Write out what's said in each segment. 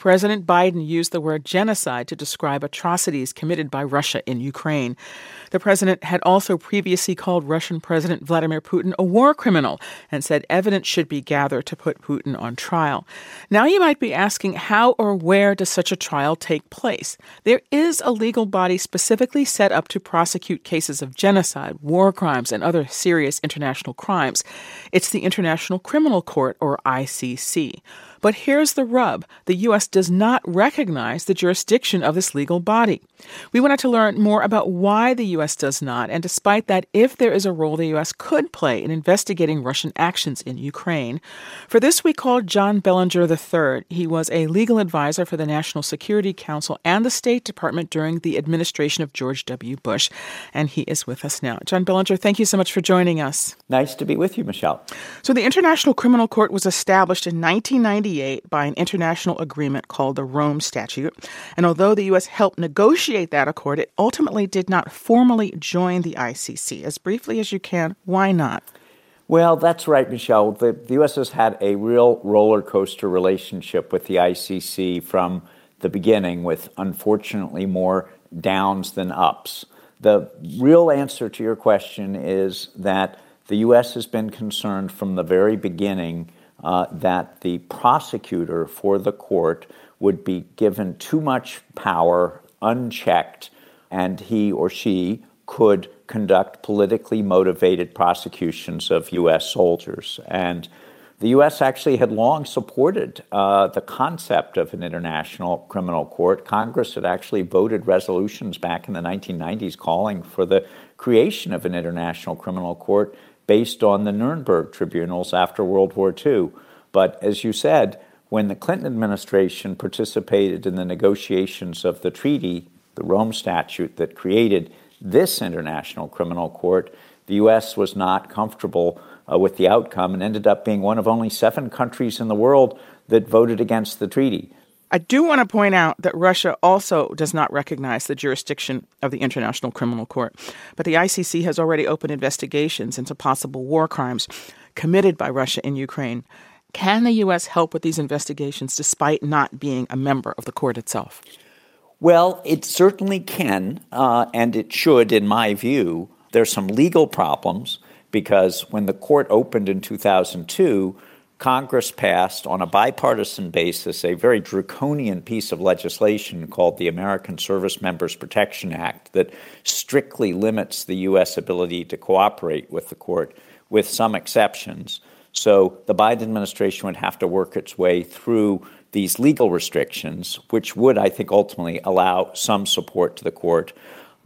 President Biden used the word genocide to describe atrocities committed by Russia in Ukraine. The president had also previously called Russian President Vladimir Putin a war criminal and said evidence should be gathered to put Putin on trial. Now you might be asking how or where does such a trial take place? There is a legal body specifically set up to prosecute cases of genocide, war crimes, and other serious international crimes. It's the International Criminal Court, or ICC. But here's the rub the U.S. does not recognize the jurisdiction of this legal body. We wanted to learn more about why the U.S. does not, and despite that, if there is a role the U.S. could play in investigating Russian actions in Ukraine. For this, we called John Bellinger III. He was a legal advisor for the National Security Council and the State Department during the administration of George W. Bush, and he is with us now. John Bellinger, thank you so much for joining us. Nice to be with you, Michel. So, the International Criminal Court was established in 1990 by an international agreement called the Rome Statute. And although the U.S. helped negotiate that accord, it ultimately did not formally join the ICC. As briefly as you can, why not? Well, that's right, Michel. The, the U.S. has had a real roller coaster relationship with the ICC from the beginning, with unfortunately more downs than ups. The real answer to your question is that the U.S. has been concerned from the very beginning uh, that the prosecutor for the court would be given too much power unchecked, and he or she could conduct politically motivated prosecutions of U.S. soldiers. And the U.S. actually had long supported uh, the concept of an international criminal court. Congress had actually voted resolutions back in the 1990s calling for the creation of an international criminal court based on the Nuremberg tribunals after World War II. But as you said, when the Clinton administration participated in the negotiations of the treaty, the Rome Statute that created this International Criminal Court, the U.S. was not comfortable uh, with the outcome and ended up being one of only seven countries in the world that voted against the treaty. I do want to point out that Russia also does not recognize the jurisdiction of the International Criminal Court, but the ICC has already opened investigations into possible war crimes committed by Russia in Ukraine. Can the U.S. help with these investigations despite not being a member of the court itself? Well, it certainly can, uh, and it should, in my view. There's some legal problems because when the court opened in 2002, Congress passed on a bipartisan basis a very draconian piece of legislation called the American Service Members Protection Act that strictly limits the U.S. ability to cooperate with the court, with some exceptions. So the Biden administration would have to work its way through these legal restrictions, which would, I think, ultimately allow some support to the court.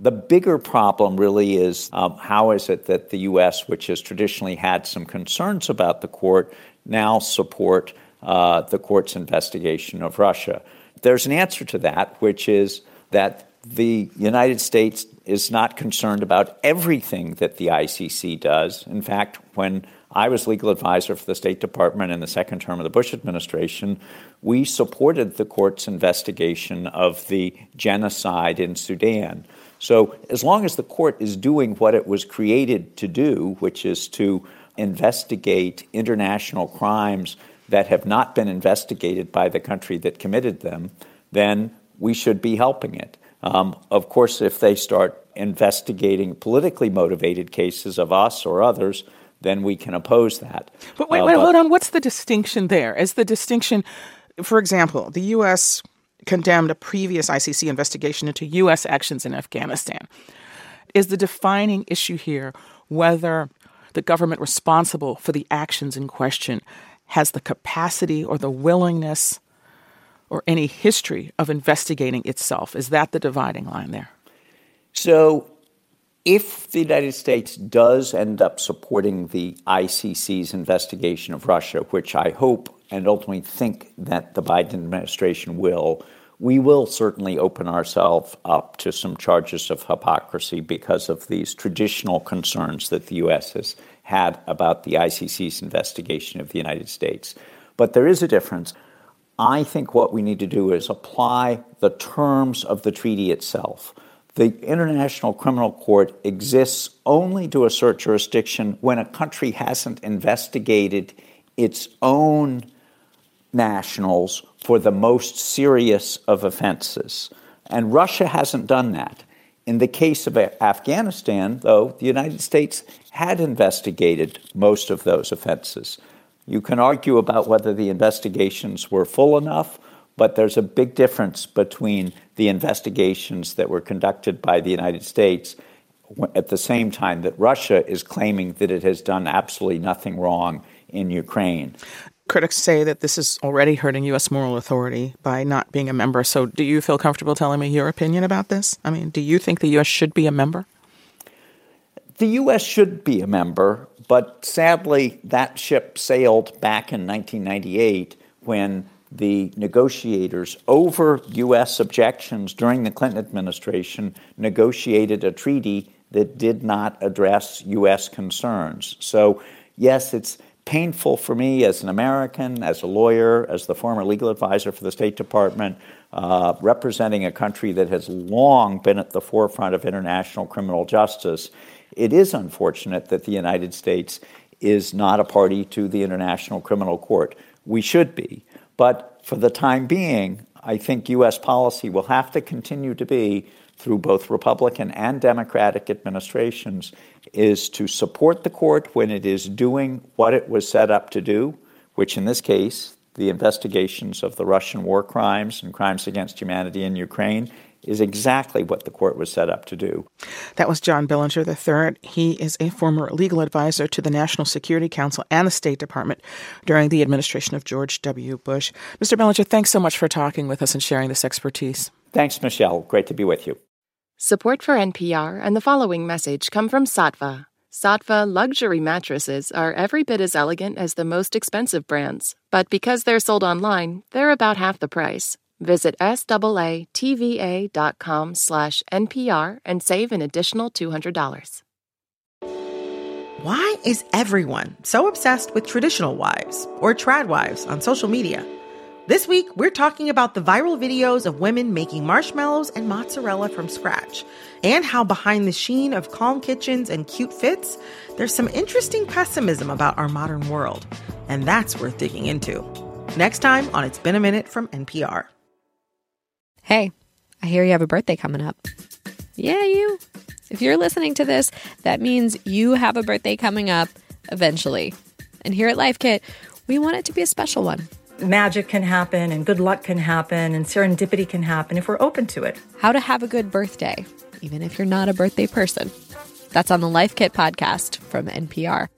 The bigger problem really is um, how is it that the U.S., which has traditionally had some concerns about the court, now support uh, the court's investigation of Russia. There's an answer to that, which is that the United States is not concerned about everything that the ICC does. In fact, when I was legal advisor for the State Department in the second term of the Bush administration, we supported the court's investigation of the genocide in Sudan. So, as long as the court is doing what it was created to do, which is to investigate international crimes that have not been investigated by the country that committed them, then we should be helping it. Um, of course, if they start investigating politically motivated cases of us or others, then we can oppose that. But wait, uh, wait, but, hold on. What's the distinction there? Is the distinction, for example, the U.S. condemned a previous ICC investigation into U.S. actions in Afghanistan? Is the defining issue here whether the government responsible for the actions in question has the capacity or the willingness or any history of investigating itself. Is that the dividing line there? So, if the United States does end up supporting the ICC's investigation of Russia, which I hope and ultimately think that the Biden administration will, we will certainly open ourselves up to some charges of hypocrisy because of these traditional concerns that the U.S. has had about the ICC's investigation of the United States. But there is a difference. I think what we need to do is apply the terms of the treaty itself. The International Criminal Court exists only to assert jurisdiction when a country hasn't investigated its own nationals for the most serious of offenses. And Russia hasn't done that. In the case of Afghanistan, though, the United States had investigated most of those offenses. You can argue about whether the investigations were full enough, but there's a big difference between the investigations that were conducted by the United States at the same time that Russia is claiming that it has done absolutely nothing wrong in Ukraine. Critics say that this is already hurting U.S. moral authority by not being a member. So, do you feel comfortable telling me your opinion about this? I mean, do you think the U.S. should be a member? The U.S. should be a member, but sadly, that ship sailed back in 1998 when the negotiators, over U.S. objections during the Clinton administration, negotiated a treaty that did not address U.S. concerns. So, yes, it's painful for me as an American, as a lawyer, as the former legal advisor for the State Department, uh, representing a country that has long been at the forefront of international criminal justice. It is unfortunate that the United States is not a party to the International Criminal Court. We should be. But for the time being, I think U.S. policy will have to continue to be through both Republican and Democratic administrations is to support the court when it is doing what it was set up to do, which in this case, the investigations of the Russian war crimes and crimes against humanity in Ukraine is exactly what the court was set up to do. That was John Bellinger III. He is a former legal advisor to the National Security Council and the State Department during the administration of George W. Bush. Mr. Bellinger, thanks so much for talking with us and sharing this expertise. Thanks, Michel. Great to be with you. Support for NPR and the following message come from Saatva. Saatva luxury mattresses are every bit as elegant as the most expensive brands, but because they're sold online, they're about half the price. Visit SAATVA.com slash NPR and save an additional $200. Why is everyone so obsessed with traditional wives or trad wives on social media? This week, we're talking about the viral videos of women making marshmallows and mozzarella from scratch, and how behind the sheen of calm kitchens and cute fits, there's some interesting pessimism about our modern world. And that's worth digging into. Next time on It's Been a Minute from NPR. Hey, I hear you have a birthday coming up. Yeah, you. If you're listening to this, that means you have a birthday coming up eventually. And here at Life Kit, we want it to be a special one magic can happen and good luck can happen and serendipity can happen if we're open to it. How to have a good birthday, even if you're not a birthday person. That's on the Life Kit podcast from NPR.